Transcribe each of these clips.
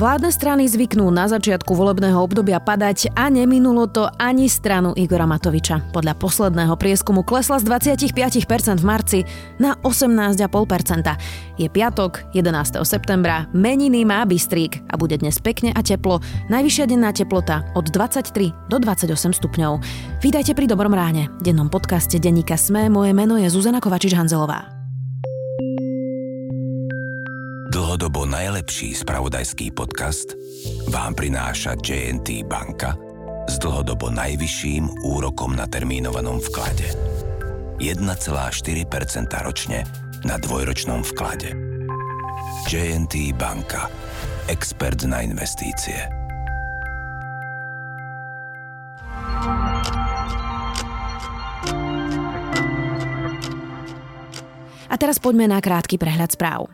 Vládne strany zvyknú na začiatku volebného obdobia padať a neminulo to ani stranu Igora Matoviča. Podľa posledného prieskumu klesla z 25% v marci na 18,5%. Je piatok, 11. septembra, meniny má Bystrík a bude dnes pekne a teplo. Najvyššia denná teplota od 23 do 28 stupňov. Vítajte pri Dobrom ráne, dennom podcaste Denníka Sme. Moje meno je Zuzana Kovačič-Hanzelová. Dlhodobo najlepší spravodajský podcast vám prináša JNT banka s dlhodobo najvyšším úrokom na termínovanom vklade. 1,4% ročne na dvojročnom vklade. JNT banka. Expert na investície. A teraz poďme na krátky prehľad správ.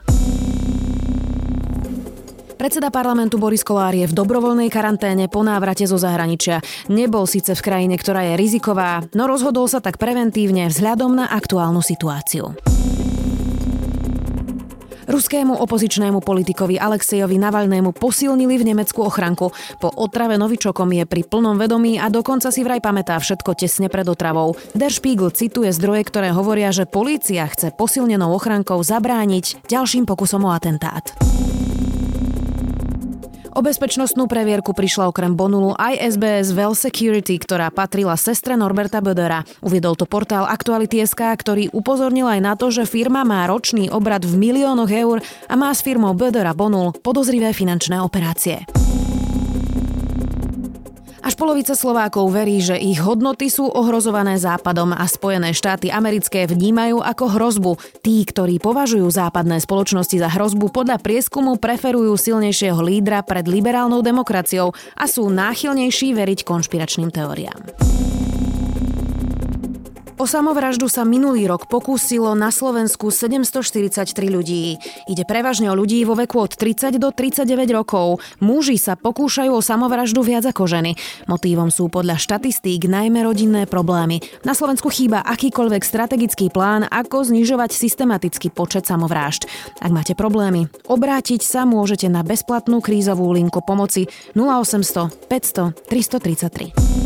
Predseda parlamentu Boris Kolár je v dobrovoľnej karanténe po návrate zo zahraničia. Nebol síce v krajine, ktorá je riziková, no rozhodol sa tak preventívne vzhľadom na aktuálnu situáciu. Ruskému opozičnému politikovi Alexejovi Navalnému posilnili v Nemecku ochranku. Po otrave novičokom je pri plnom vedomí a dokonca si vraj pamätá všetko tesne pred otravou. Der Spiegel cituje zdroje, ktoré hovoria, že polícia chce posilnenou ochrankou zabrániť ďalším pokusom o atentát. O bezpečnostnú previerku prišla okrem Bonulu aj SBS Well Security, ktorá patrila sestre Norberta Bödera. Uviedol to portál Aktuality.sk, ktorý upozornil aj na to, že firma má ročný obrad v miliónoch eur a má s firmou Bödera Bonul podozrivé finančné operácie. Až polovica Slovákov verí, že ich hodnoty sú ohrozované Západom a Spojené štáty americké vnímajú ako hrozbu. Tí, ktorí považujú západné spoločnosti za hrozbu, podľa prieskumu preferujú silnejšieho lídra pred liberálnou demokraciou a sú náchylnejší veriť konšpiračným teóriám. O samovraždu sa minulý rok pokúsilo na Slovensku 743 ľudí. Ide prevažne o ľudí vo veku od 30 do 39 rokov. Muži sa pokúšajú o samovraždu viac ako ženy. Motívom sú podľa štatistík najmä rodinné problémy. Na Slovensku chýba akýkoľvek strategický plán, ako znižovať systematický počet samovrážd. Ak máte problémy, obrátiť sa môžete na bezplatnú krízovú linku pomoci 0800 500 333.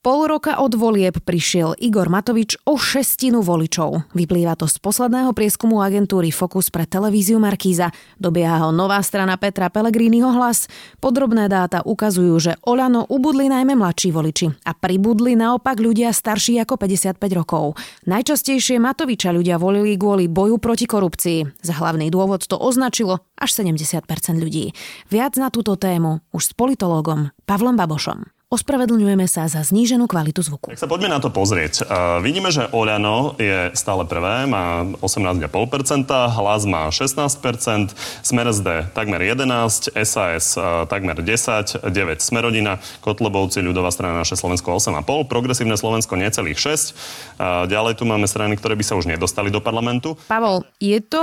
Pol roka od volieb prišiel Igor Matovič o šestinu voličov. Vyplýva to z posledného prieskumu agentúry Focus pre televíziu Markíza. Dobieha ho nová strana Petra Pellegriniho hlas. Podrobné dáta ukazujú, že Olano ubudli najmä mladší voliči a pribudli naopak ľudia starší ako 55 rokov. Najčastejšie Matoviča ľudia volili kvôli boju proti korupcii. Za hlavný dôvod to označilo až 70% ľudí. Viac na túto tému už s politológom Pavlom Babošom. Ospravedlňujeme sa za zníženú kvalitu zvuku. Tak sa poďme na to pozrieť. Uh, vidíme, že Oľano je stále prvé, má 18,5%, Hlas má 16%, Smer SD takmer 11%, SAS uh, takmer 10%, 9% Smerodina, Kotlebovci, ľudová strana naše Slovensko 8,5%, Progresívne Slovensko necelých 6%. Uh, ďalej tu máme strany, ktoré by sa už nedostali do parlamentu. Pavol, je to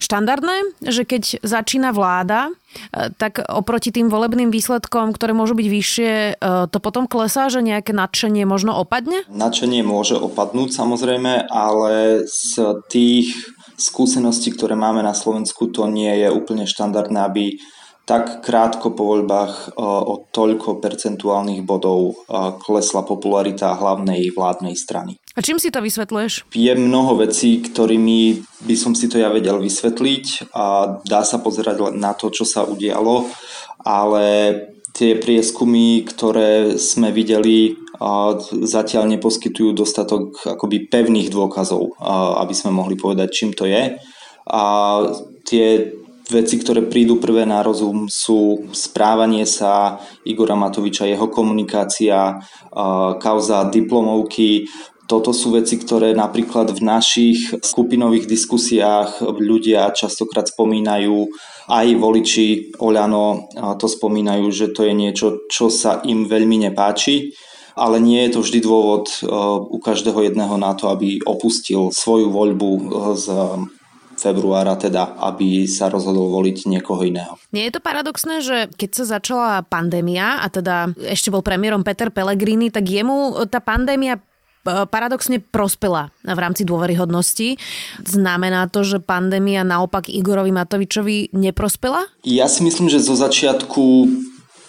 štandardné, že keď začína vláda, e, tak oproti tým volebným výsledkom, ktoré môžu byť vyššie, e, to potom klesá, že nejaké nadšenie možno opadne? Nadšenie môže opadnúť samozrejme, ale z tých skúseností, ktoré máme na Slovensku, to nie je úplne štandardné, aby tak krátko po voľbách e, o toľko percentuálnych bodov klesla popularita hlavnej vládnej strany. A čím si to vysvetľuješ? Je mnoho vecí, ktorými by som si to ja vedel vysvetliť a dá sa pozerať na to, čo sa udialo, ale tie prieskumy, ktoré sme videli, zatiaľ neposkytujú dostatok akoby pevných dôkazov, aby sme mohli povedať, čím to je. A tie veci, ktoré prídu prvé na rozum sú správanie sa Igora Matoviča, jeho komunikácia, kauza diplomovky, toto sú veci, ktoré napríklad v našich skupinových diskusiách ľudia častokrát spomínajú, aj voliči Oľano to spomínajú, že to je niečo, čo sa im veľmi nepáči. Ale nie je to vždy dôvod u každého jedného na to, aby opustil svoju voľbu z februára teda, aby sa rozhodol voliť niekoho iného. Nie je to paradoxné, že keď sa začala pandémia a teda ešte bol premiérom Peter Pellegrini, tak jemu tá pandémia paradoxne prospela v rámci dôveryhodnosti. Znamená to, že pandémia naopak Igorovi Matovičovi neprospela? Ja si myslím, že zo začiatku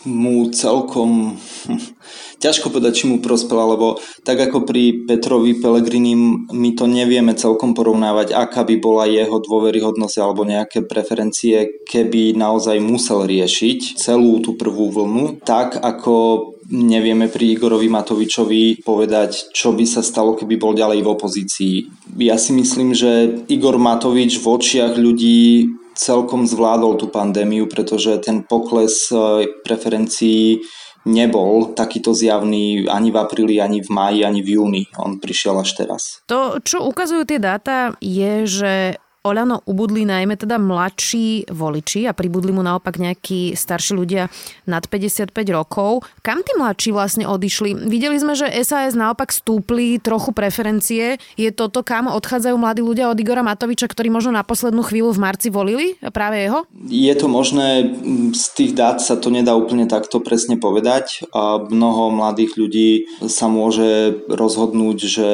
mu celkom ťažko povedať, či mu prospela, lebo tak ako pri Petrovi Pelegrini my to nevieme celkom porovnávať, aká by bola jeho dôveryhodnosť alebo nejaké preferencie, keby naozaj musel riešiť celú tú prvú vlnu, tak ako nevieme pri Igorovi Matovičovi povedať, čo by sa stalo, keby bol ďalej v opozícii. Ja si myslím, že Igor Matovič v očiach ľudí celkom zvládol tú pandémiu, pretože ten pokles e, preferencií nebol takýto zjavný ani v apríli, ani v máji, ani v júni. On prišiel až teraz. To, čo ukazujú tie dáta, je, že Oľano ubudli najmä teda mladší voliči a pribudli mu naopak nejakí starší ľudia nad 55 rokov. Kam tí mladší vlastne odišli? Videli sme, že SAS naopak stúpli trochu preferencie. Je toto, kam odchádzajú mladí ľudia od Igora Matoviča, ktorí možno na poslednú chvíľu v marci volili práve jeho? Je to možné, z tých dát sa to nedá úplne takto presne povedať. A mnoho mladých ľudí sa môže rozhodnúť, že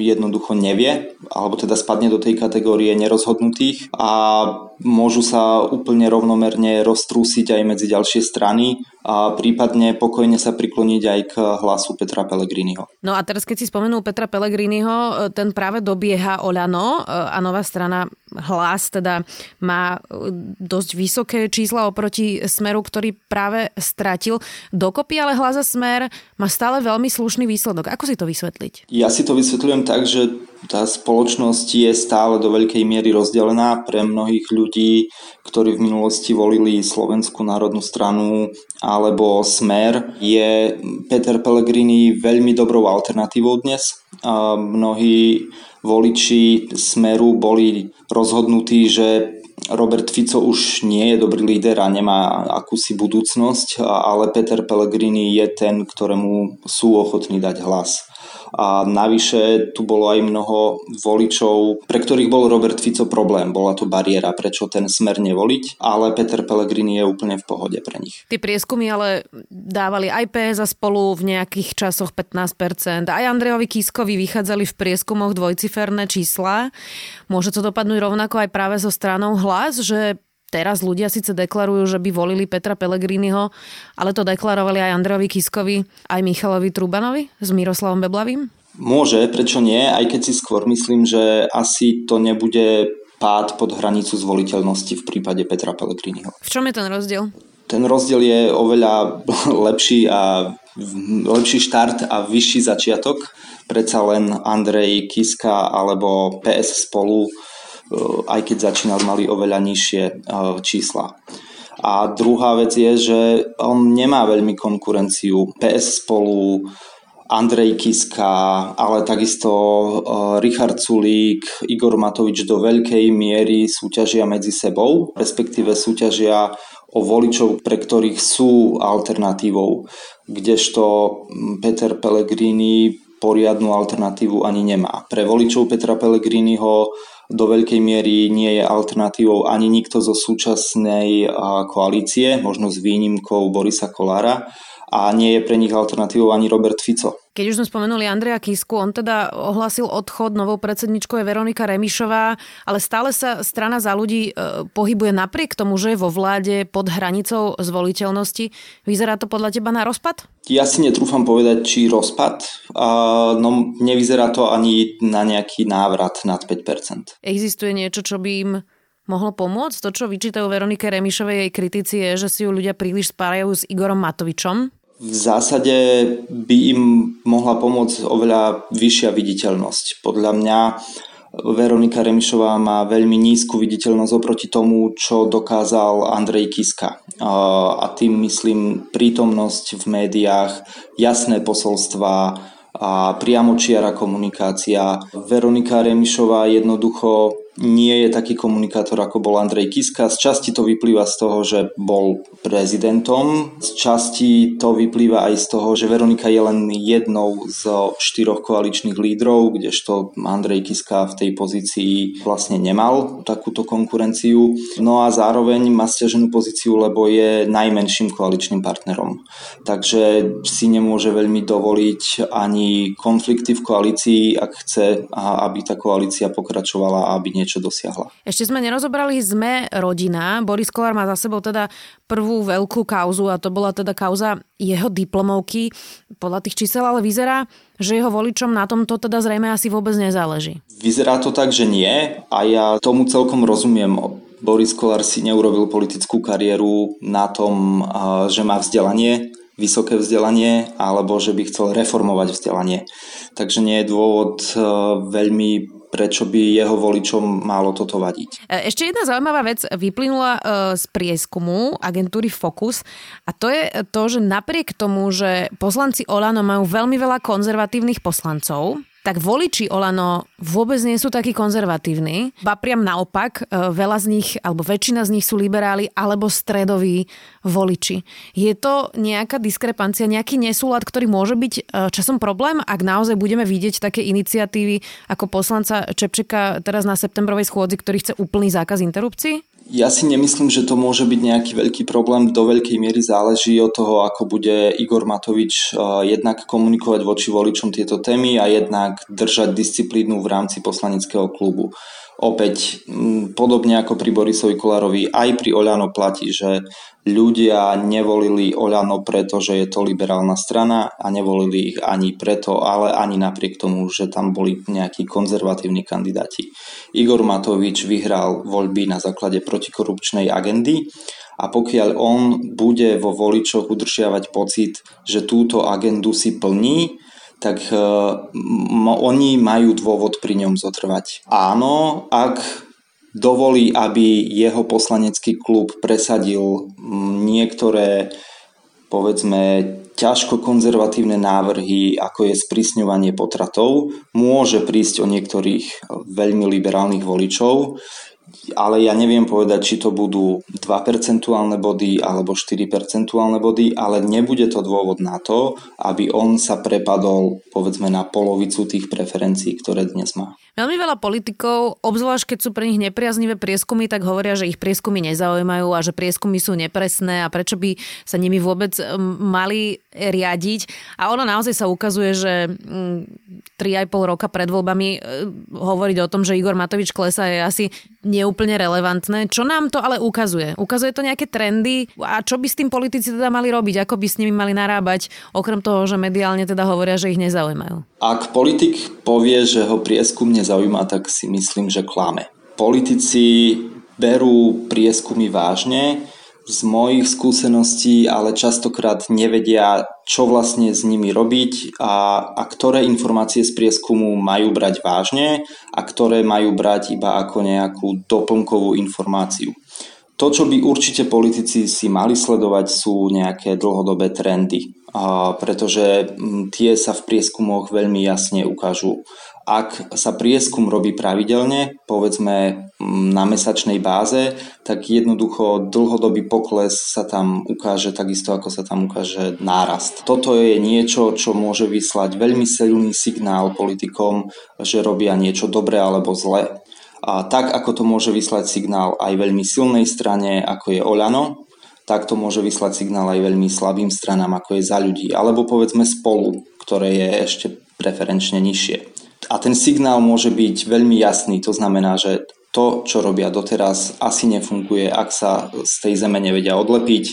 jednoducho nevie, alebo teda spadne do tej kategórie nerozhodnutých a môžu sa úplne rovnomerne roztrúsiť aj medzi ďalšie strany a prípadne pokojne sa prikloniť aj k hlasu Petra Pellegriniho. No a teraz, keď si spomenul Petra Pellegriniho, ten práve dobieha Oľano a nová strana hlas teda má dosť vysoké čísla oproti Smeru, ktorý práve stratil. Dokopy ale hlas a Smer má stále veľmi slušný výsledok. Ako si to vysvetliť? Ja si to vysvetľujem tak, že tá spoločnosť je stále do veľkej miery rozdelená pre mnohých ľudí, ktorí v minulosti volili Slovenskú národnú stranu alebo Smer. Je Peter Pellegrini veľmi dobrou alternatívou dnes. A mnohí voliči Smeru boli rozhodnutí, že Robert Fico už nie je dobrý líder a nemá akúsi budúcnosť, ale Peter Pellegrini je ten, ktorému sú ochotní dať hlas a navyše tu bolo aj mnoho voličov, pre ktorých bol Robert Fico problém. Bola to bariéra, prečo ten smer nevoliť, ale Peter Pellegrini je úplne v pohode pre nich. Tie prieskumy ale dávali aj PS a spolu v nejakých časoch 15%. Aj Andrejovi Kiskovi vychádzali v prieskumoch dvojciferné čísla. Môže to dopadnúť rovnako aj práve so stranou hlas, že teraz ľudia síce deklarujú, že by volili Petra Pellegriniho, ale to deklarovali aj Andrejovi Kiskovi, aj Michalovi Trubanovi s Miroslavom Beblavým? Môže, prečo nie, aj keď si skôr myslím, že asi to nebude pád pod hranicu zvoliteľnosti v prípade Petra Pellegriniho. V čom je ten rozdiel? Ten rozdiel je oveľa lepší a lepší štart a vyšší začiatok. Predsa len Andrej Kiska alebo PS spolu aj keď začínal, mali oveľa nižšie čísla. A druhá vec je, že on nemá veľmi konkurenciu. PS spolu, Andrej Kiska, ale takisto Richard Sulík, Igor Matovič do veľkej miery súťažia medzi sebou, respektíve súťažia o voličov, pre ktorých sú alternatívou, kdežto Peter Pellegrini poriadnu alternatívu ani nemá. Pre voličov Petra Pellegriniho do veľkej miery nie je alternatívou ani nikto zo súčasnej koalície, možno s výnimkou Borisa Kolára a nie je pre nich alternatívou ani Robert Fico. Keď už sme spomenuli Andreja Kisku, on teda ohlasil odchod, novou predsedničkou je Veronika Remišová, ale stále sa strana za ľudí e, pohybuje napriek tomu, že je vo vláde pod hranicou zvoliteľnosti. Vyzerá to podľa teba na rozpad? Ja si netrúfam povedať, či rozpad. no nevyzerá to ani na nejaký návrat nad 5%. Existuje niečo, čo by im mohlo pomôcť? To, čo vyčítajú Veronike Remišovej jej kritici, je, že si ju ľudia príliš spájajú s Igorom Matovičom? V zásade by im mohla pomôcť oveľa vyššia viditeľnosť. Podľa mňa Veronika Remišová má veľmi nízku viditeľnosť oproti tomu, čo dokázal Andrej Kiska. A tým myslím prítomnosť v médiách, jasné posolstva a priamočiara komunikácia. Veronika Remišová jednoducho nie je taký komunikátor, ako bol Andrej Kiska. Z časti to vyplýva z toho, že bol prezidentom. Z časti to vyplýva aj z toho, že Veronika je len jednou z štyroch koaličných lídrov, kdežto Andrej Kiska v tej pozícii vlastne nemal takúto konkurenciu. No a zároveň má stiaženú pozíciu, lebo je najmenším koaličným partnerom. Takže si nemôže veľmi dovoliť ani konflikty v koalícii, ak chce, aby tá koalícia pokračovala aby niečo dosiahla. Ešte sme nerozobrali Sme rodina. Boris Kolár má za sebou teda prvú veľkú kauzu a to bola teda kauza jeho diplomovky. Podľa tých čísel ale vyzerá, že jeho voličom na tomto teda zrejme asi vôbec nezáleží. Vyzerá to tak, že nie a ja tomu celkom rozumiem. Boris Kolár si neurobil politickú kariéru na tom, že má vzdelanie, vysoké vzdelanie alebo že by chcel reformovať vzdelanie. Takže nie je dôvod veľmi prečo by jeho voličom malo toto vadiť. E, ešte jedna zaujímavá vec vyplynula e, z prieskumu agentúry Focus a to je to, že napriek tomu, že poslanci Olano majú veľmi veľa konzervatívnych poslancov, tak voliči Olano vôbec nie sú takí konzervatívni. Ba priam naopak, e, veľa z nich, alebo väčšina z nich sú liberáli alebo stredoví voliči. Je to nejaká diskrepancia, nejaký nesúlad, ktorý môže byť e, časom problém, ak naozaj budeme vidieť také iniciatívy ako poslanca Čepčeka teraz na septembrovej schôdzi, ktorý chce úplný zákaz interrupcií? Ja si nemyslím, že to môže byť nejaký veľký problém. Do veľkej miery záleží od toho, ako bude Igor Matovič eh, jednak komunikovať voči voličom tieto témy a jednak držať disciplínu v rámci poslaneckého klubu. Opäť, podobne ako pri Borisovi Kolárovi, aj pri Oľano platí, že ľudia nevolili Oľano preto, že je to liberálna strana a nevolili ich ani preto, ale ani napriek tomu, že tam boli nejakí konzervatívni kandidáti. Igor Matovič vyhral voľby na základe protikorupčnej agendy a pokiaľ on bude vo voličoch udržiavať pocit, že túto agendu si plní, tak uh, oni majú dôvod pri ňom zotrvať. Áno, ak dovolí, aby jeho poslanecký klub presadil niektoré povedzme ťažko konzervatívne návrhy, ako je sprísňovanie potratov, môže prísť o niektorých veľmi liberálnych voličov ale ja neviem povedať, či to budú 2 percentuálne body alebo 4 percentuálne body, ale nebude to dôvod na to, aby on sa prepadol povedzme na polovicu tých preferencií, ktoré dnes má. Veľmi veľa politikov, obzvlášť keď sú pre nich nepriaznivé prieskumy, tak hovoria, že ich prieskumy nezaujímajú a že prieskumy sú nepresné a prečo by sa nimi vôbec mali riadiť. A ono naozaj sa ukazuje, že 3,5 roka pred voľbami e, hovoriť o tom, že Igor Matovič klesa je asi neúplne relevantné. Čo nám to ale ukazuje? Ukazuje to nejaké trendy a čo by s tým politici teda mali robiť? Ako by s nimi mali narábať? Okrem toho, že mediálne teda hovoria, že ich nezaujímajú. Ak politik povie, že ho prieskum nezaujíma, tak si myslím, že klame. Politici berú prieskumy vážne, z mojich skúseností, ale častokrát nevedia, čo vlastne s nimi robiť a, a ktoré informácie z prieskumu majú brať vážne a ktoré majú brať iba ako nejakú doplnkovú informáciu. To, čo by určite politici si mali sledovať, sú nejaké dlhodobé trendy, pretože tie sa v prieskumoch veľmi jasne ukážu. Ak sa prieskum robí pravidelne, povedzme mm, na mesačnej báze, tak jednoducho dlhodobý pokles sa tam ukáže takisto, ako sa tam ukáže nárast. Toto je niečo, čo môže vyslať veľmi silný signál politikom, že robia niečo dobré alebo zle. A tak, ako to môže vyslať signál aj veľmi silnej strane, ako je Oľano, tak to môže vyslať signál aj veľmi slabým stranám, ako je za ľudí, alebo povedzme spolu, ktoré je ešte preferenčne nižšie. A ten signál môže byť veľmi jasný, to znamená, že to, čo robia doteraz, asi nefunguje, ak sa z tej zeme nevedia odlepiť,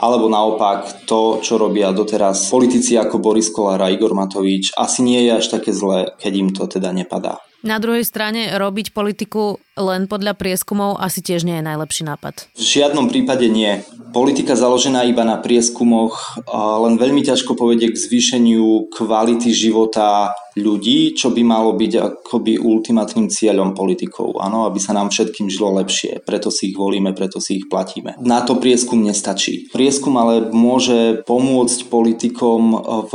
alebo naopak to, čo robia doteraz politici ako Boris Kolár a Igor Matovič, asi nie je až také zlé, keď im to teda nepadá. Na druhej strane robiť politiku len podľa prieskumov asi tiež nie je najlepší nápad. V žiadnom prípade nie. Politika založená iba na prieskumoch len veľmi ťažko povedie k zvýšeniu kvality života ľudí, čo by malo byť akoby ultimátnym cieľom politikov, áno, aby sa nám všetkým žilo lepšie, preto si ich volíme, preto si ich platíme. Na to prieskum nestačí. Prieskum ale môže pomôcť politikom v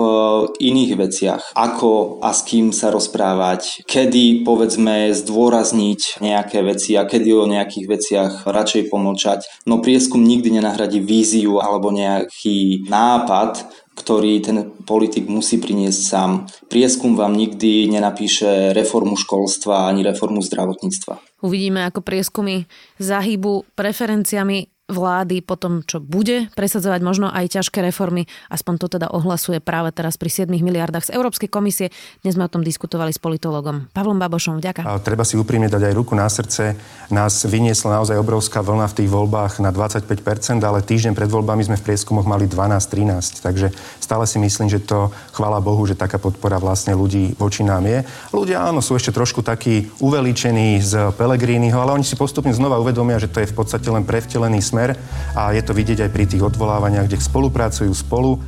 iných veciach, ako a s kým sa rozprávať, kedy povedzme zdôrazniť nejaké veci a kedy o nejakých veciach radšej pomlčať. No prieskum nikdy nenahradí víziu alebo nejaký nápad, ktorý ten politik musí priniesť sám. Prieskum vám nikdy nenapíše reformu školstva ani reformu zdravotníctva. Uvidíme, ako prieskumy zahybu preferenciami vlády po tom, čo bude presadzovať možno aj ťažké reformy, aspoň to teda ohlasuje práve teraz pri 7 miliardách z Európskej komisie. Dnes sme o tom diskutovali s politologom Pavlom Babošom. Vďaka. A treba si úprimne dať aj ruku na srdce. Nás vyniesla naozaj obrovská vlna v tých voľbách na 25%, ale týždeň pred voľbami sme v prieskumoch mali 12-13. Takže stále si myslím, že to, chvála Bohu, že taká podpora vlastne ľudí voči nám je. Ľudia áno, sú ešte trošku takí uveličení z Pelegrínyho, ale oni si postupne znova uvedomia, že to je v podstate len prevtelený smer a je to vidieť aj pri tých odvolávaniach, kde spolupracujú spolu.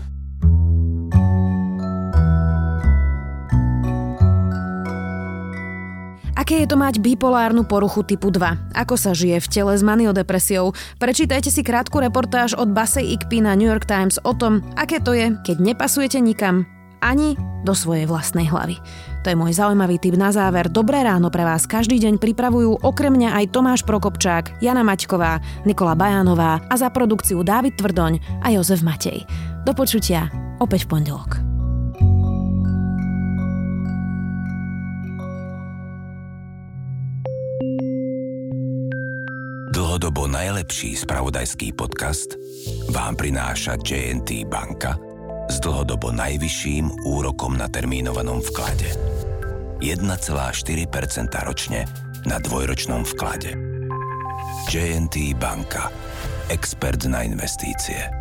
Aké je to mať bipolárnu poruchu typu 2? Ako sa žije v tele s maniodepresiou? Prečítajte si krátku reportáž od Basej Ikpy na New York Times o tom, aké to je, keď nepasujete nikam, ani do svojej vlastnej hlavy. To je môj zaujímavý tip na záver. Dobré ráno pre vás každý deň pripravujú okrem mňa aj Tomáš Prokopčák, Jana Maťková, Nikola Bajánová a za produkciu Dávid Tvrdoň a Jozef Matej. Do počutia opäť v pondelok. Dlhodobo najlepší spravodajský podcast vám prináša JNT banka s dlhodobo najvyšším úrokom na termínovanom vklade. 1,4% ročne na dvojročnom vklade. JNT banka. Expert na investície.